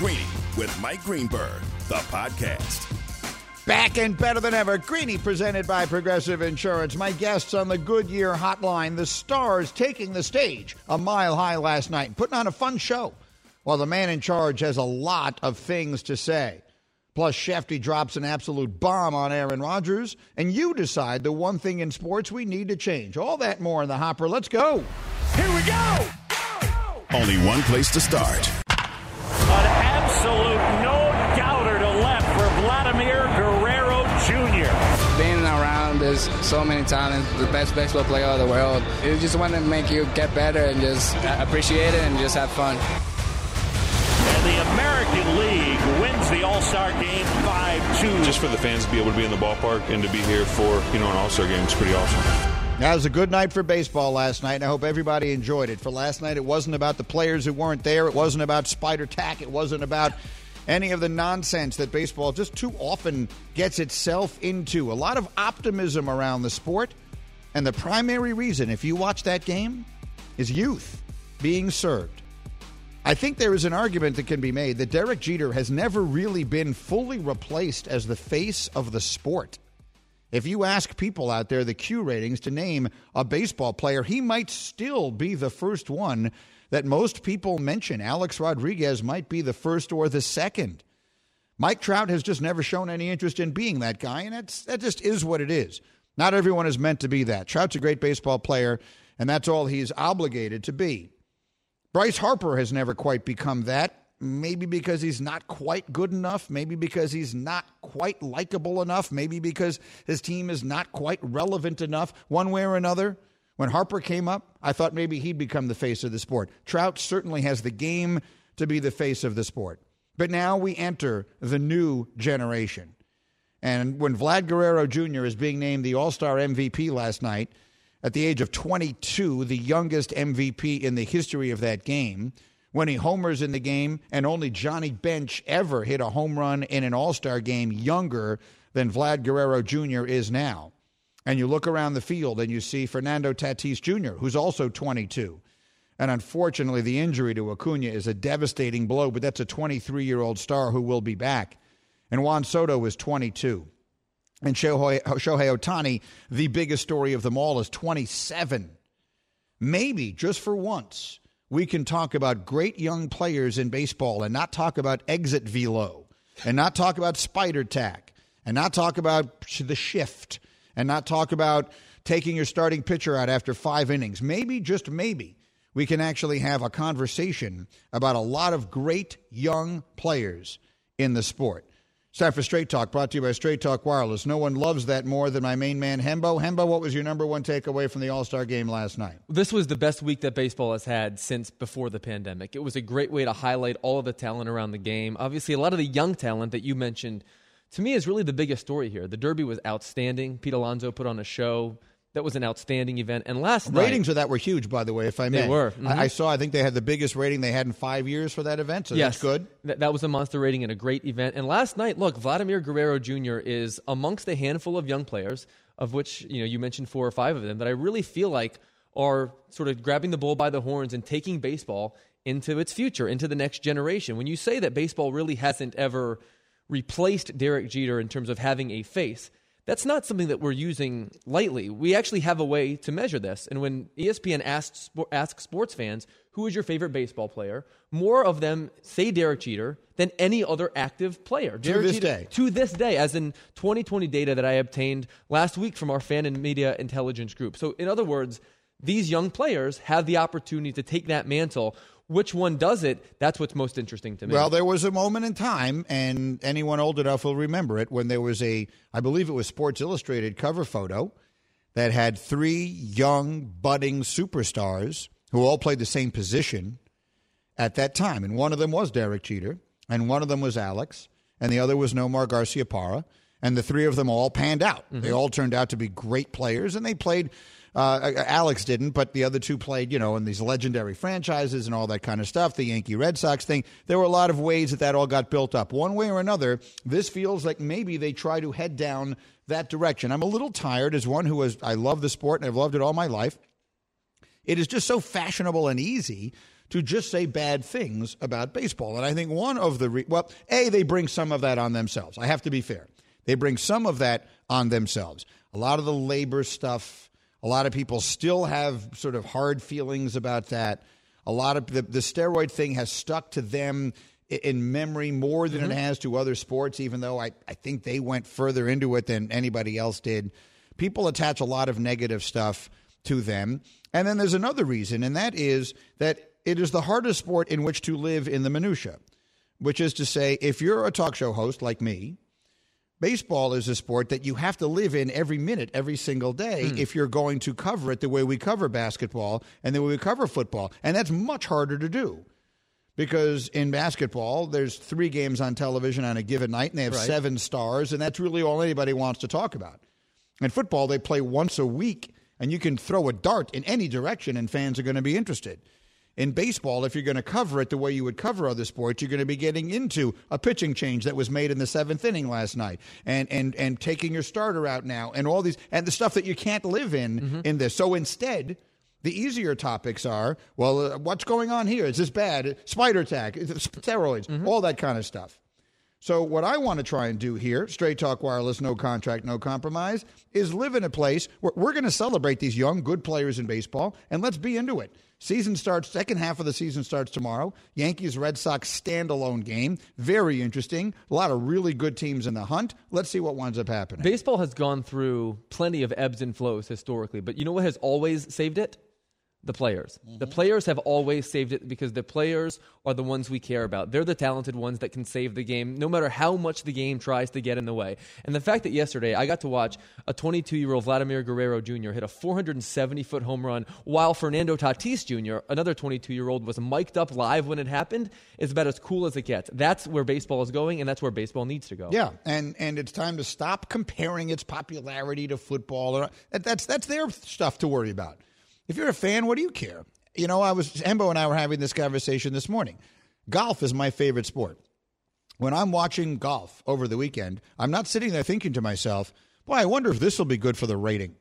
Greeny with Mike Greenberg, the podcast. Back and better than ever. Greeny presented by Progressive Insurance. My guests on the Goodyear Hotline, the stars taking the stage a mile high last night, putting on a fun show. While the man in charge has a lot of things to say. Plus, Schefty drops an absolute bomb on Aaron Rodgers, and you decide the one thing in sports we need to change. All that more in the hopper. Let's go. Here we go! Only one place to start. An absolute no doubter to left for Vladimir Guerrero Jr. Being around there's so many talents, the best baseball player of the world. It just want to make you get better and just appreciate it and just have fun. And the American League wins the All-Star game 5-2. Just for the fans to be able to be in the ballpark and to be here for, you know, an All-Star game, it's pretty awesome. That was a good night for baseball last night, and I hope everybody enjoyed it. For last night, it wasn't about the players who weren't there. It wasn't about spider tack. It wasn't about any of the nonsense that baseball just too often gets itself into. A lot of optimism around the sport, and the primary reason, if you watch that game, is youth being served. I think there is an argument that can be made that Derek Jeter has never really been fully replaced as the face of the sport. If you ask people out there the Q ratings to name a baseball player, he might still be the first one that most people mention. Alex Rodriguez might be the first or the second. Mike Trout has just never shown any interest in being that guy, and that's, that just is what it is. Not everyone is meant to be that. Trout's a great baseball player, and that's all he's obligated to be. Bryce Harper has never quite become that. Maybe because he's not quite good enough. Maybe because he's not quite likable enough. Maybe because his team is not quite relevant enough, one way or another. When Harper came up, I thought maybe he'd become the face of the sport. Trout certainly has the game to be the face of the sport. But now we enter the new generation. And when Vlad Guerrero Jr. is being named the All Star MVP last night, at the age of 22, the youngest MVP in the history of that game, when he homers in the game, and only Johnny Bench ever hit a home run in an All Star game younger than Vlad Guerrero Jr. is now. And you look around the field and you see Fernando Tatis Jr., who's also 22. And unfortunately, the injury to Acuna is a devastating blow, but that's a 23 year old star who will be back. And Juan Soto is 22. And Shohei, Shohei Ohtani, the biggest story of them all, is 27. Maybe, just for once, we can talk about great young players in baseball and not talk about exit velo and not talk about spider tack and not talk about the shift and not talk about taking your starting pitcher out after five innings. Maybe, just maybe, we can actually have a conversation about a lot of great young players in the sport. Time for Straight Talk, brought to you by Straight Talk Wireless. No one loves that more than my main man, Hembo. Hembo, what was your number one takeaway from the All Star game last night? This was the best week that baseball has had since before the pandemic. It was a great way to highlight all of the talent around the game. Obviously, a lot of the young talent that you mentioned, to me, is really the biggest story here. The Derby was outstanding. Pete Alonso put on a show. That was an outstanding event. And last ratings night, ratings of that were huge, by the way. If I may, They were. Mhm. I, I saw. I think they had the biggest rating they had in five years for that event. So yes, that's good. That, that was a monster rating and a great event. And last night, look, Vladimir Guerrero Jr. is amongst a handful of young players, of which you know you mentioned four or five of them, that I really feel like are sort of grabbing the bull by the horns and taking baseball into its future, into the next generation. When you say that baseball really hasn't ever replaced Derek Jeter in terms of having a face, that's not something that we're using lightly. We actually have a way to measure this. And when ESPN asked, asks sports fans, who is your favorite baseball player, more of them say Derek Jeter than any other active player. Derek this Jeter- day. To this day, as in 2020 data that I obtained last week from our fan and media intelligence group. So, in other words, these young players have the opportunity to take that mantle. Which one does it? That's what's most interesting to me. Well, there was a moment in time, and anyone old enough will remember it, when there was a, I believe it was Sports Illustrated cover photo that had three young, budding superstars who all played the same position at that time. And one of them was Derek Jeter, and one of them was Alex, and the other was Nomar Garciaparra. And the three of them all panned out. They mm-hmm. all turned out to be great players, and they played. Uh, Alex didn't, but the other two played, you know, in these legendary franchises and all that kind of stuff. The Yankee Red Sox thing. There were a lot of ways that that all got built up. One way or another, this feels like maybe they try to head down that direction. I'm a little tired as one who has, I love the sport and I've loved it all my life. It is just so fashionable and easy to just say bad things about baseball. And I think one of the re- well, a they bring some of that on themselves. I have to be fair. They bring some of that on themselves. A lot of the labor stuff. A lot of people still have sort of hard feelings about that. A lot of the, the steroid thing has stuck to them in memory more than it mm-hmm. has to other sports, even though I, I think they went further into it than anybody else did. People attach a lot of negative stuff to them. And then there's another reason, and that is that it is the hardest sport in which to live in the minutia, which is to say, if you're a talk show host like me, baseball is a sport that you have to live in every minute, every single day, hmm. if you're going to cover it the way we cover basketball and the way we cover football. And that's much harder to do because in basketball, there's three games on television on a given night, and they have Right. seven stars, and that's really all anybody wants to talk about. In football, they play once a week, and you can throw a dart in any direction, and fans are going to be interested. In baseball, if you're going to cover it the way you would cover other sports, you're going to be getting into a pitching change that was made in the seventh inning last night, and and and taking your starter out now, and all these and the stuff that you can't live in in this. So instead, the easier topics are well, uh, what's going on here? Is this bad? Spider tack, steroids, all that kind of stuff. So, what I want to try and do here, Straight Talk Wireless, no contract, no compromise, is live in a place where we're going to celebrate these young, good players in baseball, and let's be into it. Season starts, second half of the season starts tomorrow. Yankees Red Sox standalone game. Very interesting. A lot of really good teams in the hunt. Let's see what winds up happening. Baseball has gone through plenty of ebbs and flows historically, but you know what has always saved it? The players. The mm-hmm. players have always saved it because the players are the ones we care about. They're the talented ones that can save the game, no matter how much the game tries to get in the way. And the fact that yesterday I got to watch a 22 year old Vladimir Guerrero Jr. hit a 470 foot home run while Fernando Tatis Jr., another 22 year old, was mic'd up live when it happened is about as cool as it gets. That's where baseball is going, and that's where baseball needs to go. Yeah, and and it's time to stop comparing its popularity to football. Or that's that's their stuff to worry about. If you're a fan, what do you care? You know, I was Hembo and I were having this conversation this morning. Golf is my favorite sport. When I'm watching golf over the weekend, I'm not sitting there thinking to myself, "Boy, I wonder if this will be good for the rating."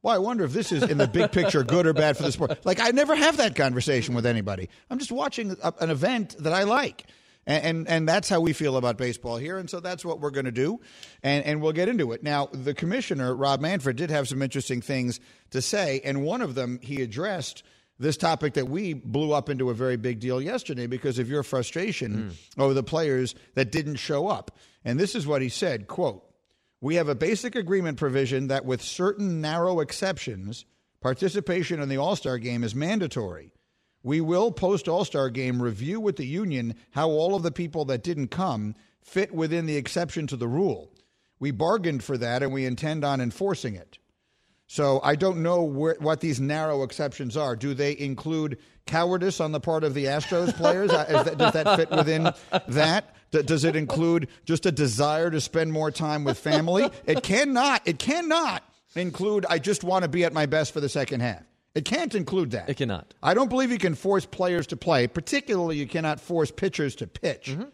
Boy, I wonder if this is in the big picture good or bad for the sport. Like I never have that conversation with anybody. I'm just watching a, an event that I like. And, and and that's how we feel about baseball here, and so that's what we're going to do, and and we'll get into it. Now, the commissioner Rob Manfred did have some interesting things to say, and one of them he addressed this topic that we blew up into a very big deal yesterday because of your frustration hmm. over the players that didn't show up. And this is what he said: "Quote: We have a basic agreement provision that, with certain narrow exceptions, participation in the All Star game is mandatory." We will post All Star game review with the union how all of the people that didn't come fit within the exception to the rule. We bargained for that and we intend on enforcing it. So I don't know where, what these narrow exceptions are. Do they include cowardice on the part of the Astros players? Uh, that, does that fit within that? Does it include just a desire to spend more time with family? It cannot. It cannot include. I just want to be at my best for the second half. It can't include that. It cannot. I don't believe you can force players to play. Particularly, you cannot force pitchers to pitch. Mm-hmm.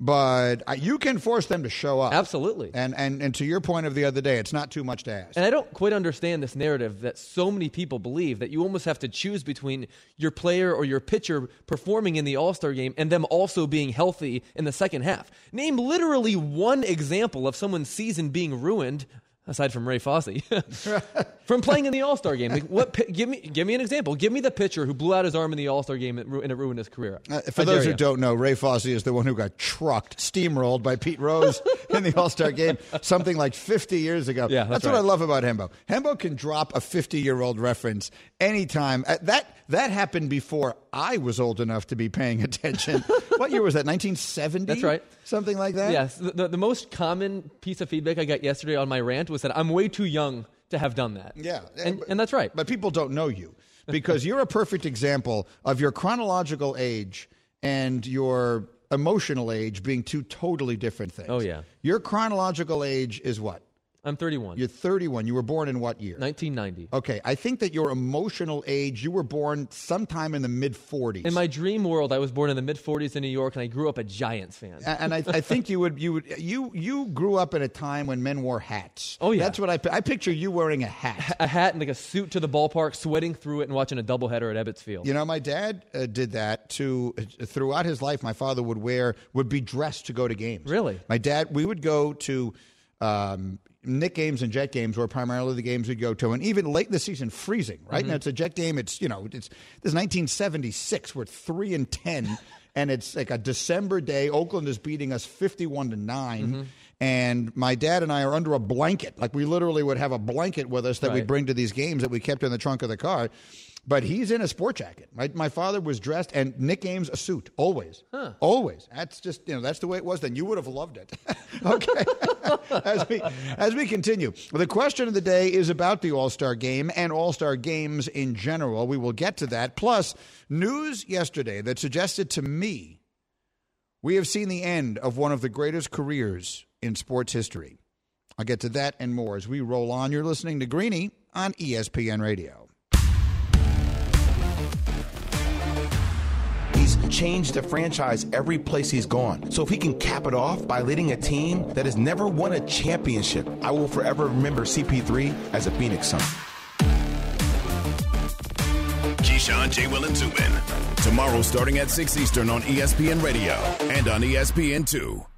But uh, you can force them to show up. Absolutely. And, and and to your point of the other day, it's not too much to ask. And I don't quite understand this narrative that so many people believe that you almost have to choose between your player or your pitcher performing in the All Star game and them also being healthy in the second half. Name literally one example of someone's season being ruined. Aside from Ray Fosse, from playing in the All Star game, like what? Give me, give me an example. Give me the pitcher who blew out his arm in the All Star game and it ruined his career. Uh, for I those who ya. don't know, Ray Fosse is the one who got trucked, steamrolled by Pete Rose in the All Star game something like 50 years ago. Yeah, that's what I love about Hembo. Hembo can drop a 50 year old reference anytime. Uh, that that happened before I was old enough to be paying attention. what year was that? 1970? That's right. Something like that? Yes, the, the, the most common piece of feedback I got yesterday on my rant was that I'm way too young to have done that. Yeah. and, and that's right. But people don't know you because you're a perfect example of your chronological age and your emotional age being two totally different things. Oh, yeah. Your chronological age is what? I'm 31. You're 31. You were born in what year? 1990. Okay, I think that your emotional age, you were born sometime in the mid 40s. In my dream world, I was born in the mid 40s in New York, and I grew up a Giants fan. and I, I think you would you would you you grew up in a time when men wore hats. Oh, yeah. that's what I I picture you wearing a hat. a hat and like a suit to the ballpark, sweating through it, and watching a doubleheader at Ebbets Field. You know, my dad uh, did that to uh, throughout his life. My father would wear would be dressed to go to games. Really? My dad, we would go to um, Knick games and Jet games were primarily the games we'd go to, and even late in the season, freezing. Right mm-hmm. now, it's a Jet game. It's you know, it's this 1976. We're three and ten, and it's like a December day. Oakland is beating us 51 to 9 mm-hmm. And my dad and I are under a blanket. Like we literally would have a blanket with us that we'd bring to these games that we kept in the trunk of the car. But he's in a sport jacket. My, my father was dressed, and Knick games a suit always, always. That's just you know that's the way it was. Then you would have loved it. okay. as we as we continue, the question of the day is about the All Star Game and All Star games in general. We will get to that. Plus, news yesterday that suggested to me we have seen the end of one of the greatest careers in sports history. I'll get to that and more as we roll on. You're listening to Greeny on ESPN Radio. Changed the franchise every place he's gone. So if he can cap it off by leading a team that has never won a championship, I will forever remember CP3 as a Phoenix Sun. Keyshawn, J. Will, and Zubin. Tomorrow starting at 6 Eastern on ESPN Radio and on E ESPN2.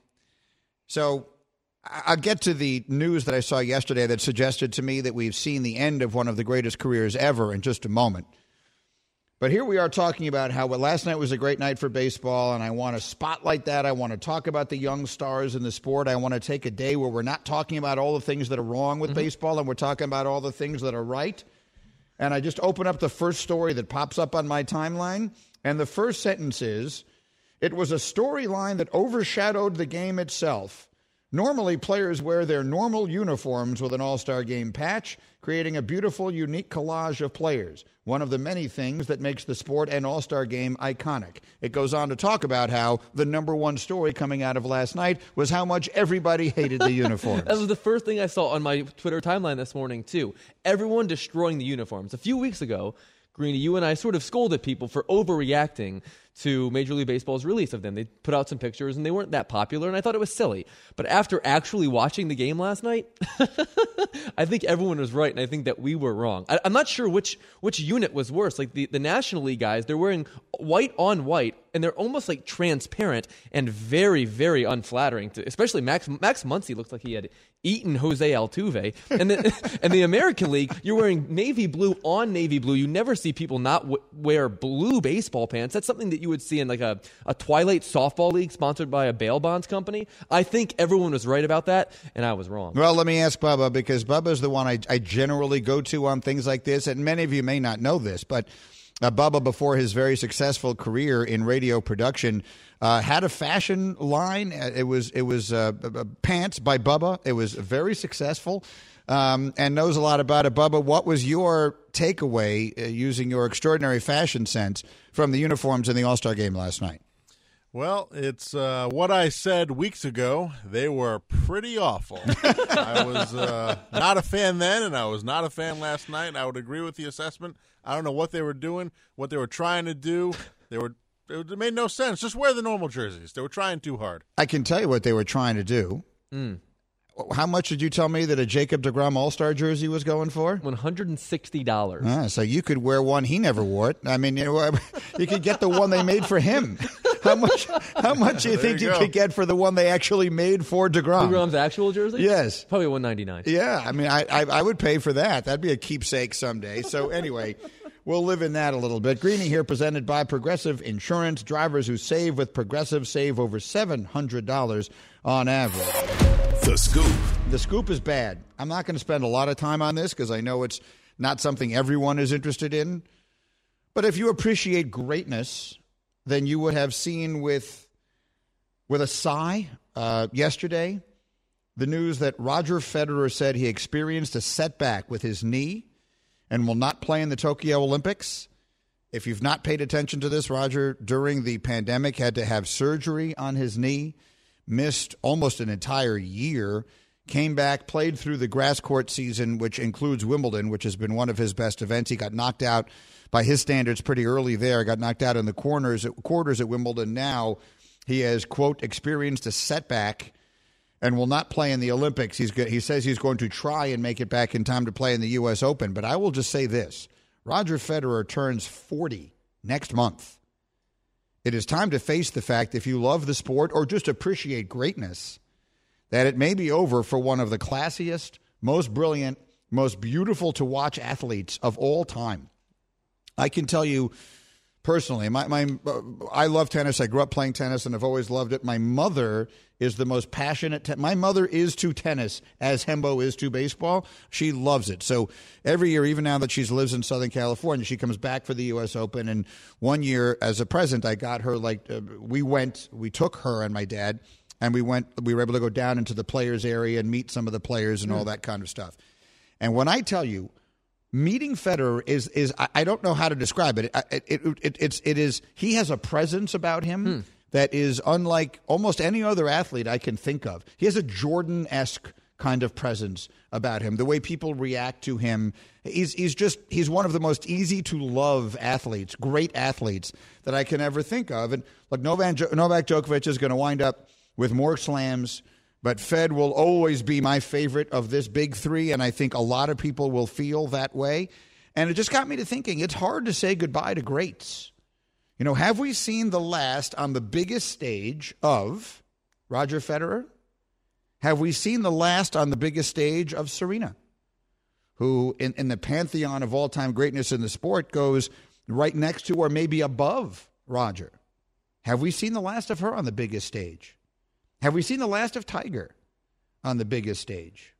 So I'll get to the news that I saw yesterday that suggested to me that we've seen the end of one of the greatest careers ever in just a moment. But here we are talking about how well, last night was a great night for baseball, and I want to spotlight that. I want to talk about the young stars in the sport. I want to take a day where we're not talking about all the things that are wrong with mm-hmm. baseball and we're talking about all the things that are right. And I just open up the first story that pops up on my timeline, and the first sentence is It was a storyline that overshadowed the game itself. Normally, players wear their normal uniforms with an All Star game patch, creating a beautiful, unique collage of players. One of the many things that makes the sport and All Star game iconic. It goes on to talk about how the number one story coming out of last night was how much everybody hated the uniforms. That was the first thing I saw on my Twitter timeline this morning, too. Everyone destroying the uniforms. A few weeks ago, Greeny, you and I sort of scolded people for overreacting to Major League Baseball's release of them. They put out some pictures and they weren't that popular, and I thought it was silly. But after actually watching the game last night, I think everyone was right, and I think that we were wrong. I, I'm not sure which which unit was worse. Like the, the National League guys, they're wearing white on white, and they're almost like transparent and very, very unflattering. To, especially Max Max Muncy looks like he had eaten Jose Altuve, and the, and the American League, you're wearing navy blue on navy blue. You never see people not w- wear blue baseball pants. That's something that you would see in like a, a Twilight softball league sponsored by a bail bonds company. I think everyone was right about that, and I was wrong. Well, let me ask Bubba because Bubba's the one I, I generally go to on things like this, and many of you may not know this, but uh, Bubba, before his very successful career in radio production, uh, had a fashion line. Uh, It was it was uh, pants by Bubba. It was very successful. Um, and knows a lot about it. Bubba, what was your takeaway uh, using your extraordinary fashion sense from the uniforms in the All Star game last night? Well, it's uh, what I said weeks ago. They were pretty awful. I was uh, not a fan then, and I was not a fan last night. I would agree with the assessment. I don't know what they were doing, what they were trying to do. They were it made no sense. Just wear the normal jerseys. They were trying too hard. I can tell you what they were trying to do. Mm. How much did you tell me that a Jacob DeGrom All Star jersey was going for? One hundred and sixty dollars. Ah, so you could wear one he never wore it. I mean, you, know, you could get the one they made for him. How much? How much do you think you you, could get for the one they actually made for Degrom? DeGrom's actual jersey? Yes. Probably one ninety nine. Yeah, I mean, I, I I would pay for that. That'd be a keepsake someday. So anyway, we'll live in that a little bit. Greeny here, presented by Progressive Insurance. Drivers who save with Progressive save over seven hundred dollars on average. The Scoop. The scoop is bad. I'm not going to spend a lot of time on this because I know it's not something everyone is interested in. But if you appreciate greatness, then you would have seen with with a sigh uh, yesterday the news that Roger Federer said he experienced a setback with his knee and will not play in the Tokyo Olympics. If you've not paid attention to this, Roger, during the pandemic, had to have surgery on his knee, missed almost an entire year, came back, played through the grass court season, which includes Wimbledon, which has been one of his best events. He got knocked out by his standards pretty early there, got knocked out in the corners quarters at Wimbledon. Now he has, quote, experienced a setback and will not play in the Olympics. He's he says he's going to try and make it back in time to play in the U.S. Open. But I will just say this Roger Federer turns 40 next month. It is time to face the fact, if you love the sport or just appreciate greatness, that it may be over for one of the classiest, most brilliant, most beautiful to watch athletes of all time. I can tell you personally, my, my I love tennis. I grew up playing tennis and I've always loved it. My mother is the most passionate. Te- my mother is to tennis as Hembo is to baseball. She loves it. So every year, even now that she lives in Southern California, she comes back for the U.S. Open. And one year, as a present, I got her like uh, we went, we took her and my dad, and we went. We were able to go down into the players area and meet some of the players and all that kind of stuff. And when I tell you meeting Federer is is I, I don't know how to describe it. It, it, it. It's it is he has a presence about him hmm. that is unlike almost any other athlete I can think of. He has a Jordan esque kind of presence about him. The way people react to him, he's he's just he's one of the most easy to love athletes, great athletes that I can ever think of. And look, Novak, Novak Djokovic is going to wind up with more slams. But Fed will always be my favorite of this big three, and I think a lot of people will feel that way. And it just got me to thinking it's hard to say goodbye to greats. You know, have we seen the last on the biggest stage of Roger Federer? Have we seen the last on the biggest stage of Serena, who in, in the pantheon of all time greatness in the sport goes right next to or maybe above Roger? Have we seen the last of her on the biggest stage? Have we seen the last of Tiger on the biggest stage?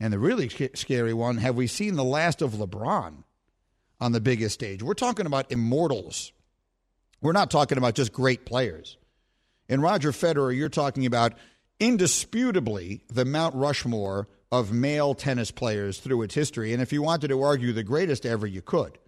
And the really sc- scary one, have we seen the last of LeBron on the biggest stage? We're talking about immortals. We're not talking about just great players. In Roger Federer, you're talking about indisputably the Mount Rushmore of male tennis players through its history. And if you wanted to argue the greatest ever, you could.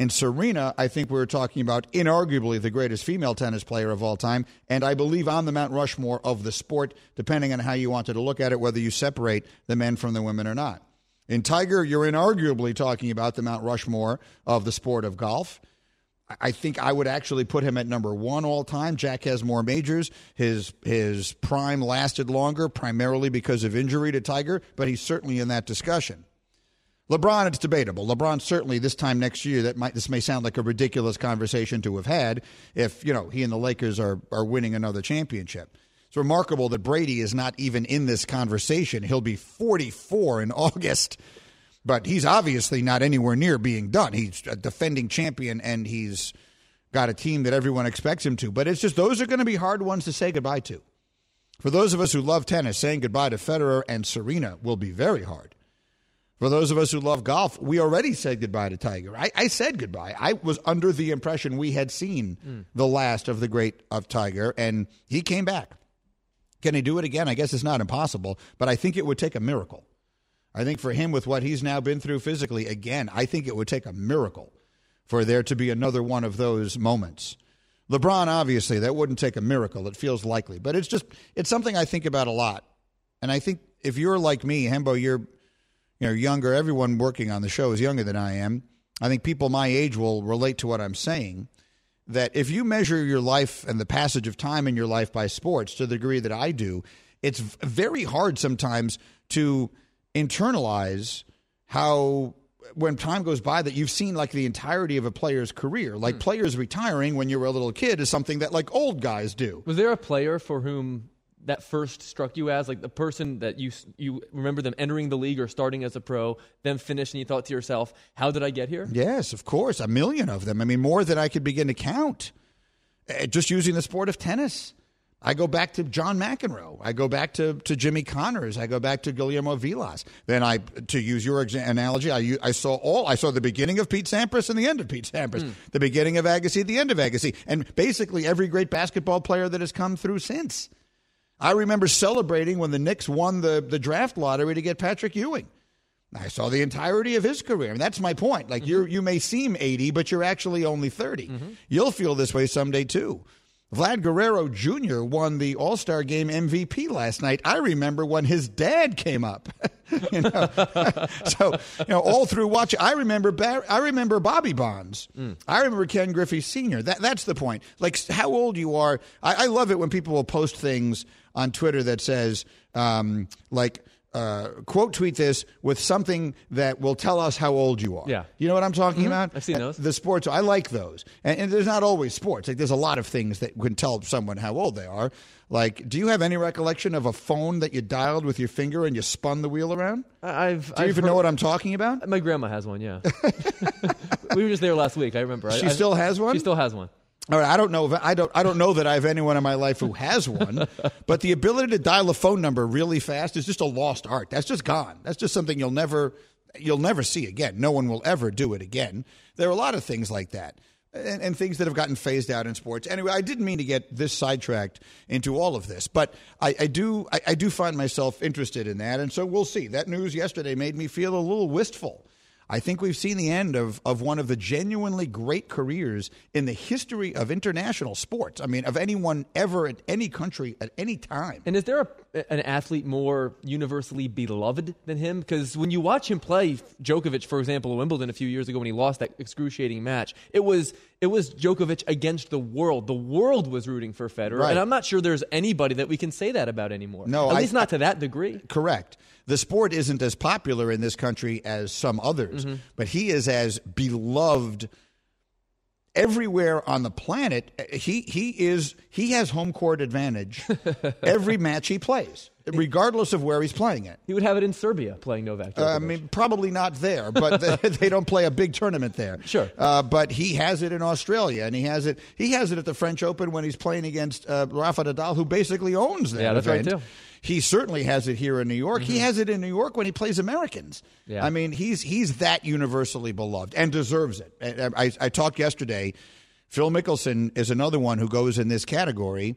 In Serena, I think we were talking about inarguably the greatest female tennis player of all time, and I believe on the Mount Rushmore of the sport, depending on how you wanted to look at it, whether you separate the men from the women or not. In Tiger, you're inarguably talking about the Mount Rushmore of the sport of golf. I think I would actually put him at number one all time. Jack has more majors. His his prime lasted longer, primarily because of injury to Tiger, but he's certainly in that discussion. LeBron, it's debatable. LeBron certainly this time next year. That might this may sound like a ridiculous conversation to have had if you know he and the Lakers are are winning another championship. It's remarkable that Brady is not even in this conversation. He'll be 44 in August, but he's obviously not anywhere near being done. He's a defending champion and he's got a team that everyone expects him to. But it's just those are going to be hard ones to say goodbye to. For those of us who love tennis, saying goodbye to Federer and Serena will be very hard. For those of us who love golf, we already said goodbye to Tiger. I, I said goodbye. I was under the impression we had seen mm. the last of the great of Tiger, and he came back. Can he do it again? I guess it's not impossible, but I think it would take a miracle. I think for him, with what he's now been through physically, again, I think it would take a miracle for there to be another one of those moments. LeBron, obviously, that wouldn't take a miracle. It feels likely, but it's just it's something I think about a lot. And I think if you're like me, Hembo, you're you know younger. Everyone working on the show is younger than I am. I think people my age will relate to what I'm saying. That if you measure your life and the passage of time in your life by sports to the degree that I do, it's very hard sometimes to internalize how when time goes by that you've seen like the entirety of a player's career. Like Hmm. players retiring when you were a little kid is something that like old guys do. Was there a player for whom that first struck you as like the person that you you remember them entering the league or starting as a pro, then finish, and you thought to yourself, "How did I get here?" Yes, of course, a million of them. I mean, more than I could begin to count. Uh, Just using the sport of tennis. I go back to John McEnroe. I go back to, to Jimmy Connors. I go back to Guillermo Vilas. Then I, to use your exa- analogy, I saw all. I saw the beginning of Pete Sampras and the end of Pete Sampras, the beginning of Agassi, the end of Agassi, and basically every great basketball player that has come through since. I remember celebrating when the Knicks won the, the draft lottery to get Patrick Ewing. I saw the entirety of his career. And that's my point. Like you mm-hmm. you may seem 80, but you're actually only 30. Mm-hmm. You'll feel this way someday too. Vlad Guerrero Jr. won the All Star Game MVP last night. I remember when his dad came up. you know, so you know, all through watching, I remember Bar- I remember Bobby Bonds. Mm. I remember Ken Griffey Sr. That that's the point. Like how old you are. I, I love it when people will post things on Twitter that says um, like uh, quote tweet this with something that will tell us how old you are. Yeah. You know what I'm talking about? I've seen those. The sports, I like those. And, and there's not always sports. Like there's a lot of things that can tell someone how old they are. Like, do you have any recollection of a phone that you dialed with your finger and you spun the wheel around? I've. Do you I've even know what I'm talking about? My grandma has one. Yeah. we were just there last week. I remember. She I, I- still has one? She still has one. All right, I don't know. If, I don't. I don't know that I have anyone in my life who has one. but the ability to dial a phone number really fast is just a lost art. That's just gone. That's just something you'll never, you'll never see again. No one will ever do it again. There are a lot of things like that, and, and things that have gotten phased out in sports. Anyway, I didn't mean to get this sidetracked into all of this, but I, I do. I, I do find myself interested in that, and so we'll see. That news yesterday made me feel a little wistful. I think we've seen the end of, of one of the genuinely great careers in the history of international sports. I mean, of anyone ever at any country at any time. And is there a, an athlete more universally beloved than him? Because when you watch him play, Djokovic, for example, at Wimbledon a few years ago when he lost that excruciating match, it was it was Djokovic against the world. The world was rooting for Federer, Right. and I'm not sure there's anybody that we can say that about anymore. No, at I- least not to that degree. Correct. The sport isn't as popular in this country as some others, mm-hmm. but he is as beloved everywhere on the planet. He he is he has home court advantage every match he plays, regardless of where he's playing it. He would have it in Serbia playing Novak. Uh, I mean, probably not there, but they, they don't play a big tournament there. Sure. uh, but he has it in Australia, and he has it. He has it at the French Open when he's playing against uh, Rafa Nadal, who basically owns that Yeah, that's right, too. Mm-hmm. He certainly has it here in New York. He has it in New York when he plays Americans. Yeah. I mean, he's he's that universally beloved and deserves it. And I, I talked yesterday. Phil Mickelson is another one who goes in this category.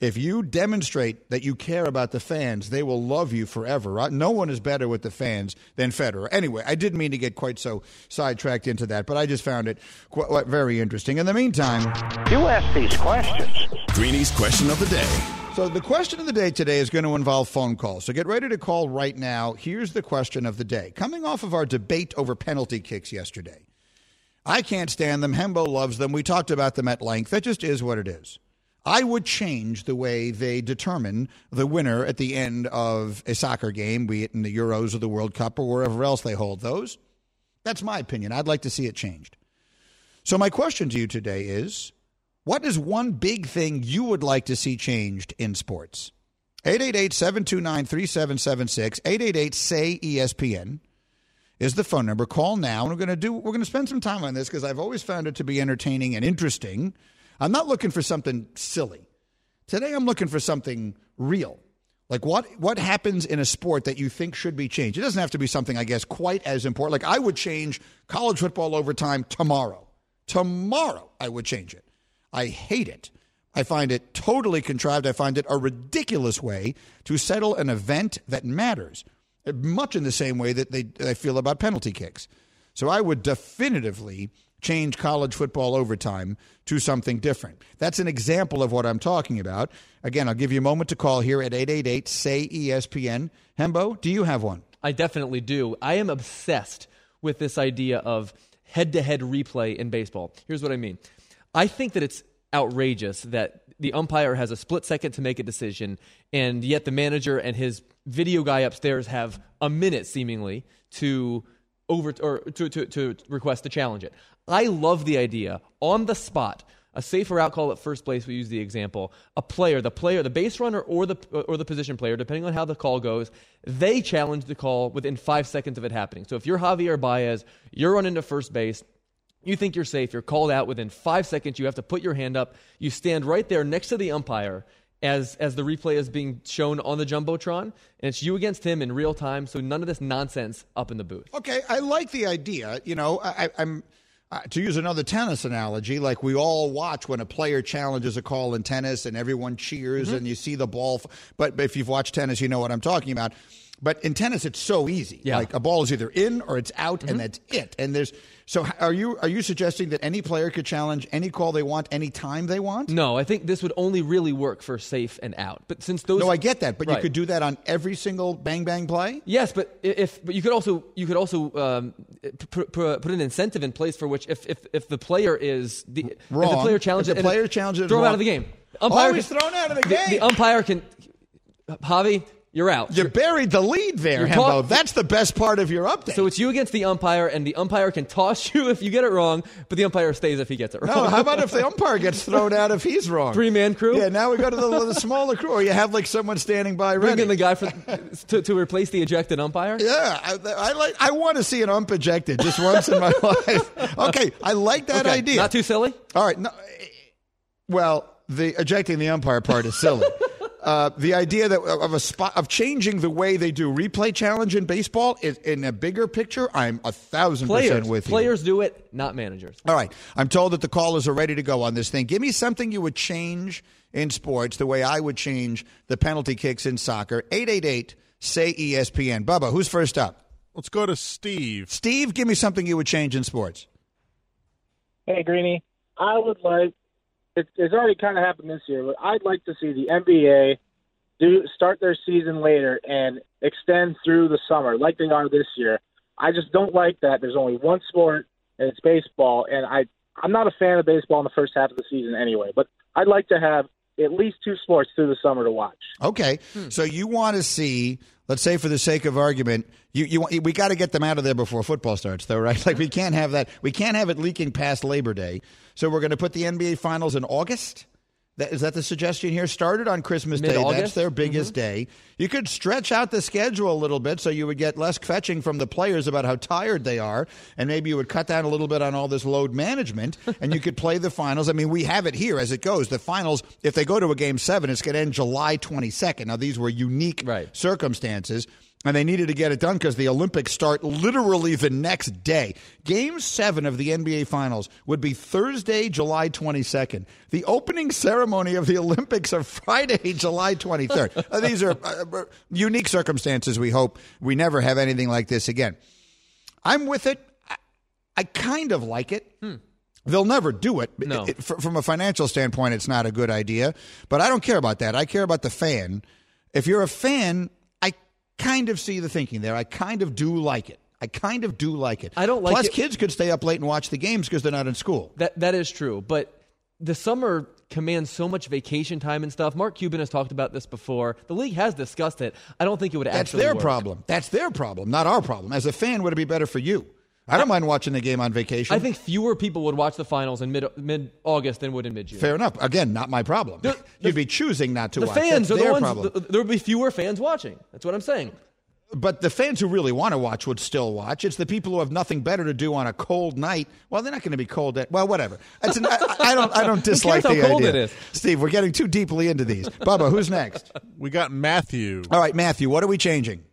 If you demonstrate that you care about the fans, they will love you forever. Right? No one is better with the fans than Federer. Anyway, I didn't mean to get quite so sidetracked into that, but I just found it quite, very interesting. In the meantime, You ask these questions. Greeny's question of the day. So the question of the day today is going to involve phone calls. So get ready to call right now. Here's the question of the day. Coming off of our debate over penalty kicks yesterday, I can't stand them. Hembo loves them. We talked about them at length. That just is what it is. I would change the way they determine the winner at the end of a soccer game, be it in the Euros or the World Cup or wherever else they hold those. That's my opinion. I'd like to see it changed. So, my question to you today is what is one big thing you would like to see changed in sports? 888 729 3776, 888 say ESPN is the phone number. Call now, and we're going to do. We're going to spend some time on this because I've always found it to be entertaining and interesting. I'm not looking for something silly. Today, I'm looking for something real. Like what what happens in a sport that you think should be changed? It doesn't have to be something, I guess, quite as important. Like I would change college football overtime tomorrow. Tomorrow, I would change it. I hate it. I find it totally contrived. I find it a ridiculous way to settle an event that matters, much in the same way that they, I feel about penalty kicks. So I would definitively change college football overtime to something different. That's an example of what I'm talking about. Again, I'll give you a moment to call here at 888 say ESPN. Hembo, do you have one? I definitely do. I am obsessed with this idea of head to head replay in baseball. Here's what I mean I think that it's outrageous that the umpire has a split second to make a decision, and yet the manager and his video guy upstairs have a minute seemingly to over or to, to, to request to challenge it. I love the idea on the spot. A safer out call at first place. We use the example. A player, the player, the base runner, or the or the position player, depending on how the call goes, they challenge the call within five seconds of it happening. So if you're Javier Baez, you're running to first base. You think you're safe. You're called out within five seconds. You have to put your hand up. You stand right there next to the umpire as as the replay is being shown on the jumbotron, and it's you against him in real time. So none of this nonsense up in the booth. Okay, I like the idea. You know, I, I'm. Uh, to use another tennis analogy, like we all watch when a player challenges a call in tennis and everyone cheers Mm-hmm. and you see the ball. F- but if you've watched tennis, you know what I'm talking about. But in tennis, it's so easy. Yeah. Mm-hmm. Like a ball is either in or it's out, and that's it. And there's so are you are you suggesting that any player could challenge any call they want, any time they want? No, I think this would only really work for safe and out. But since those No, I get that, but you could do that on every single bang bang play. Yes, but if but you could also you could also um, put, an incentive in place for which if if, if the player is the if the player challenges the player challenges throw him out of the game. He's thrown out of the game. The, umpire can Javi, you're out. You buried the lead there, Hembo. talk- That's the best part of your update. so it's you against the umpire, and the umpire can toss you if you get it wrong, but the umpire stays if he gets it wrong. No, how about if the umpire gets thrown out if he's wrong? Three man crew. Yeah, now we go to the, the smaller crew, or you have like someone standing by Bring ready. in the guy for, to, to replace the ejected umpire. yeah, I, I like. I want to see an ump ejected just once in my life. Okay, I like that Okay, idea. Not too silly. All right. No, well, the ejecting the umpire part is silly. Uh, the idea that of a spot of changing the way they do replay challenge in baseball is in a bigger picture. I'm a thousand Players, percent with you. players do it, not managers. All right. I'm told that the callers are ready to go on this thing. Give me something you would change in sports the way I would change the penalty kicks in soccer. 888 say E ESPN. Bubba, who's first up? Let's go to Steve. Steve, give me something you would change in sports. Hey, Greeny. I would like. It, it's already kind of happened this year, but I'd like to see the NBA do start their season later and extend through the summer like they are this year. I just don't like that. There's only one sport, and it's baseball. And I, I'm not a fan of baseball in the first half of the season anyway. But I'd like to have at least two sports through the summer to watch. Okay. Hmm. So you want to see, let's say for the sake of argument, you, you we got to get them out of there before football starts, though, right? Like we can't have that. We can't have it leaking past Labor Day. So we're going to put the NBA Finals in August. That, is that the suggestion here? Started on Christmas Day. That's Mid-August? their biggest mm-hmm. day. You could stretch out the schedule a little bit so you would get less fetching from the players about how tired they are, and maybe you would cut down a little bit on all this load management, and you could play the finals. I mean, we have it here as it goes. The finals, if they go to a game seven, it's going to end July 22nd. Now, these were unique Right. circumstances. And they needed to get it done because the Olympics start literally the next day. Game seven of the NBA Finals would be Thursday, July 22nd. The opening ceremony of the Olympics are Friday, July 23rd. Uh, these are uh, unique circumstances. We hope we never have anything like this again. I'm with it. I, I kind of like it. They'll never do it. No. It- fr- From a financial standpoint, it's not a good idea. But I don't care about that. I care about the fan. If you're a fan, kind of see the thinking there. I kind of do like it. I kind of do like it. I don't like Plus, it- kids could stay up late and watch the games because they're not in school. That that is true, but the summer commands so much vacation time and stuff. Mark Cuban has talked about this before. The league has discussed it. I don't think it would actually That's their work. problem. That's their problem, not our problem. As a fan, would it be better for you? I don't mind watching the game on vacation. I think fewer people would watch the finals in mid mid August than would in mid June. Fair enough. Again, not my problem. The- You'd be choosing not to watch. The watch. fans That's are their the ones. problem. th- there would be fewer fans watching. That's what I'm saying. But the fans who really want to watch would still watch. It's the people who have nothing better to do on a cold night. Well, they're not going to be cold. At, well, whatever. It's an, I, I don't. I don't dislike cares the cold idea. it is? Steve, we're getting too deeply into these. Bubba, who's next? We got Matthew. All right, Matthew. What are we changing?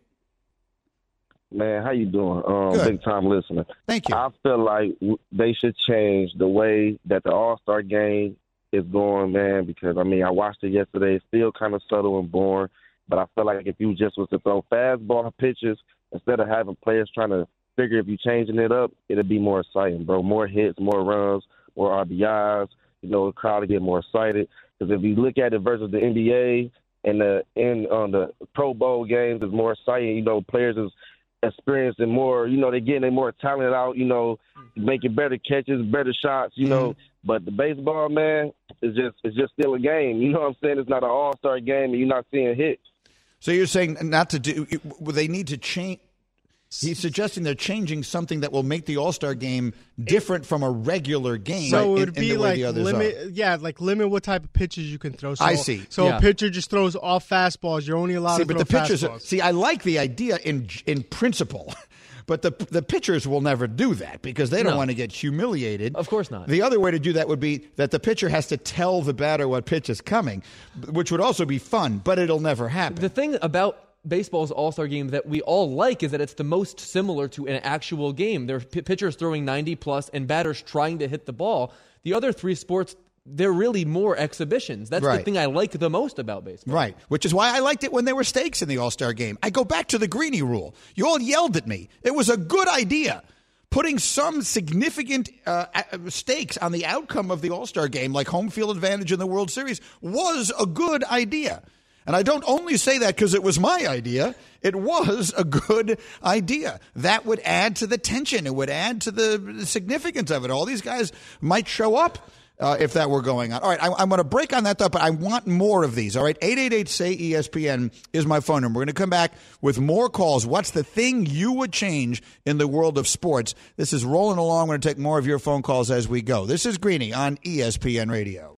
Man, how you doing? Um, Good. big time listener. Thank you. I feel like they should change the way that the All Star game is going, man. Because I mean, I watched it yesterday. It's still kind of subtle and boring. But I feel like if you just was to throw fastball pitches instead of having players trying to figure if you're changing it up, it'll be more exciting, bro. More hits, more runs, more RBIs. You know, the crowd will get more excited. Because if you look at it versus the NBA and the in on the Pro Bowl games, is more exciting. You know, players is experiencing more. You know, they're getting their more talent out. You know, mm-hmm. making better catches, better shots. You know, mm-hmm. but the baseball man is just it's just still a game. You know what I'm saying? It's not an All Star game, and you're not seeing hits. So you're saying not to do? They need to change. He's suggesting they're changing something that will make the All Star game different from a regular game. So it would in be the like limit, are. yeah, like limit what type of pitches you can throw. So, I see. So Yeah. a pitcher just throws all fastballs. You're only allowed See, to but throw the pitchers. Are, fastballs. see, I like the idea in in principle, but the the pitchers will never do that because they don't No. want to get humiliated. Of course not. The other way to do that would be that the pitcher has to tell the batter what pitch is coming, which would also be fun, but it'll never happen. The thing about baseball's All Star game that we all like is that it's the most similar to an actual game. There are p- pitchers throwing 90 plus and batters trying to hit the ball. The other three sports, they're really more exhibitions. That's the thing I like the most about baseball. Right, which is why I liked it when there were stakes in the All Star game. I go back to the Greeny rule. You all yelled at me. It was a good idea. Putting some significant uh, stakes on the outcome of the All Star game, like home field advantage in the World Series, was a good idea. And I don't only say that because it was my idea. It was a good idea. That would add to the tension. It would add to the significance of it. All these guys might show up uh, if that were going on. All right, I, I'm going to break on that, though, but I want more of these. All right, 888 say ESPN is my phone number. We're going to come back with more calls. What's the thing you would change in the world of sports? This is rolling along. We're going to take more of your phone calls as we go. This is Greeny on ESPN Radio.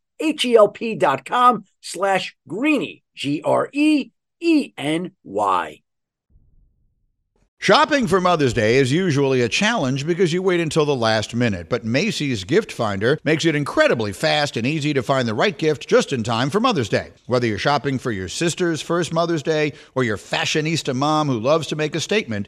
H-E-L-P dot com slash greeny, G-R-E-E-N-Y. Shopping for Mother's Day is usually a challenge because you wait until the last minute, but Macy's Gift Finder makes it incredibly fast and easy to find the right gift just in time for Mother's Day. Whether you're shopping for your sister's first Mother's Day or your fashionista mom who loves to make a statement,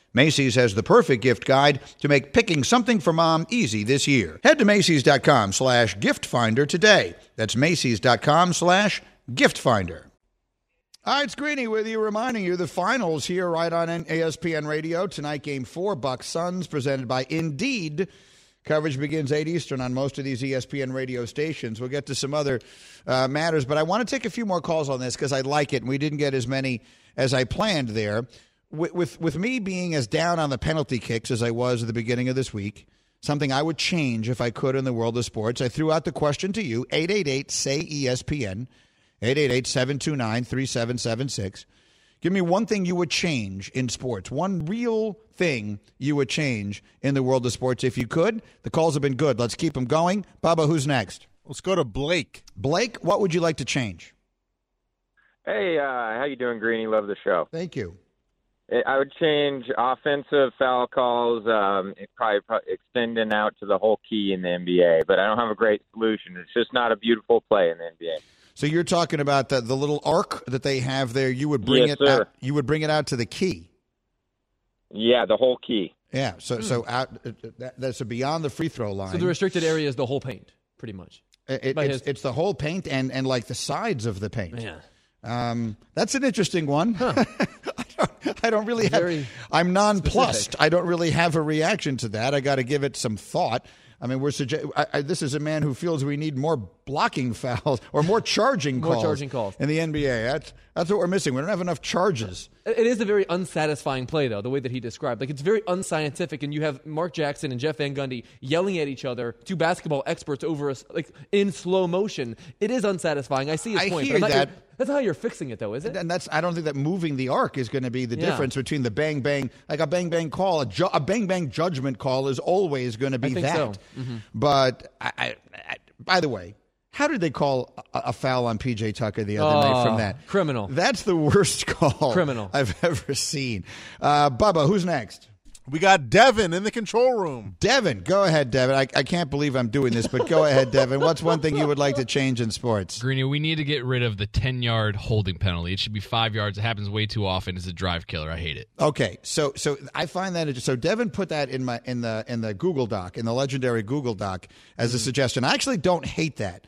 Macy's has the perfect gift guide to make picking something for mom easy this year. Head to Macy's.com slash gift finder today. That's Macy's.com slash gift finder. All right, it's Greeny with you, reminding you the finals here right on ESPN Radio. Tonight, game four, Bucks Suns, presented by Indeed. Coverage begins 8 Eastern on most of these ESPN radio stations. We'll get to some other uh, matters, but I want to take a few more calls on this because I like it, and we didn't get as many as I planned there. With, with, with me being as down on the penalty kicks as I was at the beginning of this week, something I would change if I could in the world of sports, I threw out the question to you 888 say ESPN, 888 729 3776. Give me one thing you would change in sports, one real thing you would change in the world of sports if you could. The calls have been good. Let's keep them going. Bubba, who's next? Let's go to Blake. Blake, what would you like to change? Hey, uh, how you doing, Greeny? Love the show. Thank you. I would change offensive foul calls, um, probably, probably extending out to the whole key in the NBA. But I don't have a great solution. It's just not a beautiful play in the NBA. So you're talking about the, the little arc that they have there. You would bring Yes, it sir. out. You would bring it out to the key. Yeah, the whole key. Yeah, so so out uh, that, that's a beyond the free throw line. Hmm. So the restricted area is the whole paint, pretty much. It- By it's, his- it's the whole paint and, and like the sides of the paint. Yeah. Um, that's an interesting one. I, don't, I don't really have. I'm nonplussed. specific. I don't really have a reaction to that. I got to give it some thought. I mean, we're suggest- I, I, this is a man who feels we need more blocking fouls or more charging More calls. charging calls. in the NBA. That's that's what we're missing. We don't have enough charges. It is a very unsatisfying play, though, the way that he described. Like, it's very unscientific, and you have Mark Jackson and Jeff Van Gundy yelling at each other, two basketball experts over us, like in slow motion. It is unsatisfying. I see his I point. hear that. That's not how you're fixing it, though, is it? And that's I don't think that moving the arc is going to be the Yeah. difference between the bang bang like a bang bang call a, ju- a bang bang judgment call is always going to be that. so. Mhm. But I, I, I, by the way, how did they call a, a foul on PJ Tucker the other night from Oh, that? criminal. That's the worst call Criminal. I've ever seen. Uh, Bubba, who's next? We got Devin in the control room. Devin, go ahead, Devin. I, I can't believe I'm doing this, but go ahead, Devin. What's one thing you would like to change in sports? Greeny, we need to get rid of the 10 yard holding penalty. It should be five yards. It happens way too often. It's a drive killer. I hate it. Okay, so so I find that so Devin put that in my in the in the Google Doc in the legendary Google Doc as a suggestion. I actually don't hate that.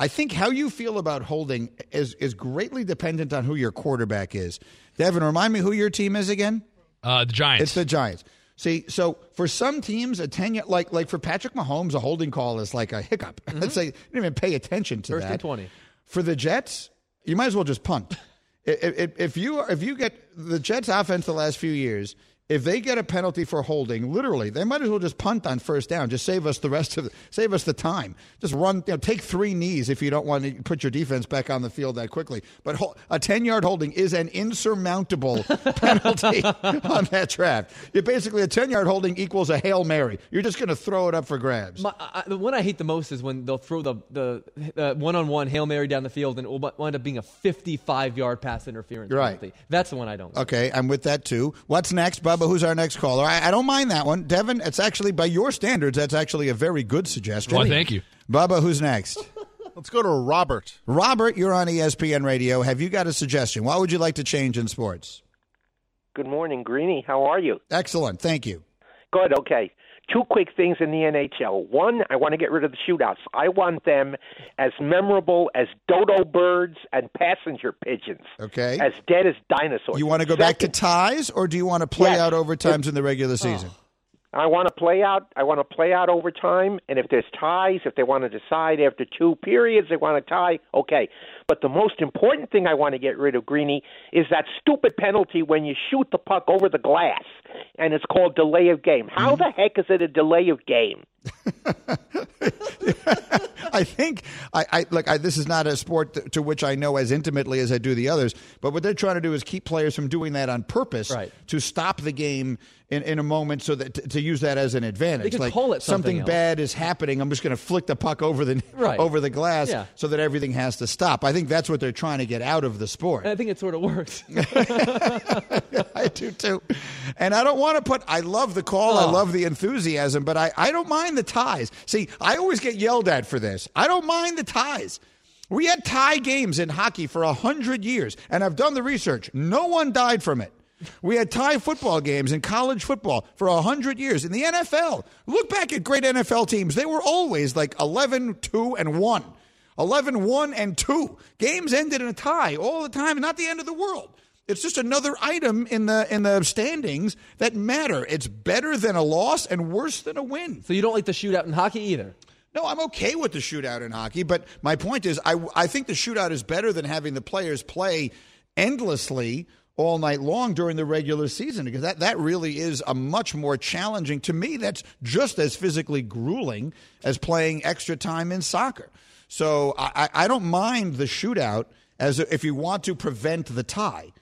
I think how you feel about holding is is greatly dependent on who your quarterback is. Devin, remind me who your team is again. Uh, the Giants. It's the Giants. See, so for some teams, a ten like like for Patrick Mahomes, a holding call is like a hiccup. It's like you didn't even pay attention to First that. 20. For the Jets, you might as well just punt. If, if, if you if you get the Jets' offense the last few years, if they get a penalty for holding, literally, they might as well just punt on first down. Just save us the rest of the, save us the time. Just run, you know, take three knees if you don't want to put your defense back on the field that quickly. But a ten yard holding is an insurmountable penalty on that draft. You're basically a ten yard holding equals a hail mary. You're just going to throw it up for grabs. My, I, the one I hate the most is when they'll throw the the uh, one-on-one hail mary down the field and it will wind up being a 55-yard pass interference Right. penalty. That's the one I don't. like. Okay, I'm with that too. What's next, Bubba? Who's our next caller? I, I don't mind that one. Devin, it's actually, by your standards, that's actually a very good suggestion. Well, thank you. Bubba, who's next? Let's go to Robert. Robert, you're on ESPN Radio. Have you got a suggestion? What would you like to change in sports? Good morning, Greeny. How are you? Excellent. Thank you. Good. Okay. Two quick things in the NHL. One, I want to get rid of the shootouts. I want them as memorable as dodo birds and passenger pigeons. Okay. As dead as dinosaurs. You want to go back to ties, or do you want to play Yes. out overtimes in the regular season? Oh. I want to play out. I want to play out overtime, and if there's ties, if they want to decide after two periods they want to tie, okay. But the most important thing I want to get rid of, Greeny, is that stupid penalty when you shoot the puck over the glass, and it's called delay of game. How Mm-hmm. the heck is it a delay of game? I think I, I look. I, this is not a sport th- to which I know as intimately as I do the others. But what they're trying to do is keep players from doing that on purpose Right. to stop the game in, in a moment, so that to, to use that as an advantage. They like call it something else. bad is happening. I'm just going to flick the puck over the Right. over the glass Yeah. so that everything has to stop. I think that's what they're trying to get out of the sport. And I think it sort of works. I do too. And I don't want to put, I love the call, I Oh. love the enthusiasm, but I, I don't mind the ties. See, I always get yelled at for this. I don't mind the ties. We had tie games in hockey for a hundred years, and I've done the research. No one died from it. We had tie football games in college football for a hundred years. In the NFL, look back at great NFL teams. They were always like 11, 2, and 1. 11, 1, and 2. Games ended in a tie all the time, not the end of the world. It's just another item in the in the standings that matter. It's better than a loss and worse than a win. so you don't like the shootout in hockey either? No, I'm okay with the shootout in hockey, but my point is, I I think the shootout is better than having the players play endlessly all night long during the regular season because that, that really is a much more challenging to me that's just as physically grueling as playing extra time in soccer. So i, I don't mind the shootout as if you want to prevent the tie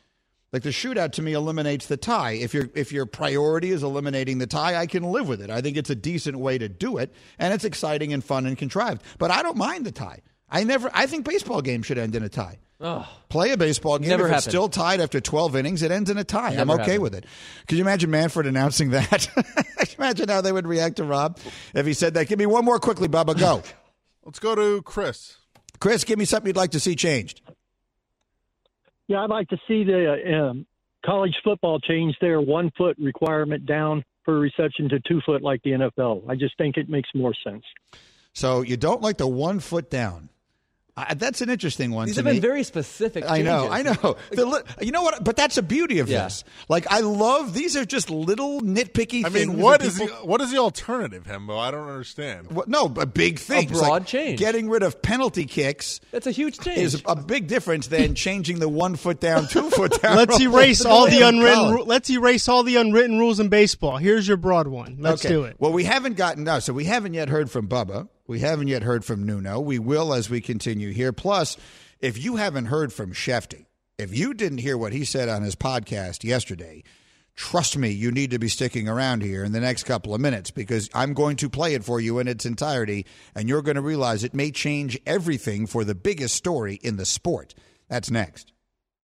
like the shootout to me eliminates the tie. If your if your priority is eliminating the tie, I can live with it. I think it's a decent way to do it, and it's exciting and fun and contrived. But I don't mind the tie. I never. I think baseball games should end in a tie. Oh, Play a baseball game. Never if it's happened. still tied after 12 innings, it ends in a tie. I'm okay happened. with it. Could you imagine Manfred announcing that? imagine how they would react to Rob if he said that. Give me one more quickly, Bubba. Go. Let's go to Chris. Chris, give me something you'd like to see changed. Yeah, I'd like to see the um, college football change their one foot requirement down per reception to two foot like the NFL. I just think it makes more sense. So you don't like the one foot down. I, that's an interesting one. These to have been very specific. I know. I know. The li- you know what? But that's the beauty of Yeah. this. Like, I love these are just little nitpicky I things. mean, what that is people- the, what is the alternative, Hembo? I don't understand. What, no, a big thing. It's broad like change. Getting rid of penalty kicks That's a huge change. is a big difference than changing the one foot down, two foot down. Let's rule. erase all the unwritten. Ru- let's erase all the unwritten rules in baseball. Here's your broad one. Let's okay. do it. Well, we haven't gotten no, so we haven't yet heard from Bubba. We haven't yet heard from Nuno. We will as we continue here. Plus, if you haven't heard from Schefty, if you didn't hear what he said on his podcast yesterday, trust me, you need to be sticking around here in the next couple of minutes because I'm going to play it for you in its entirety, and you're going to realize it may change everything for the biggest story in the sport. That's next.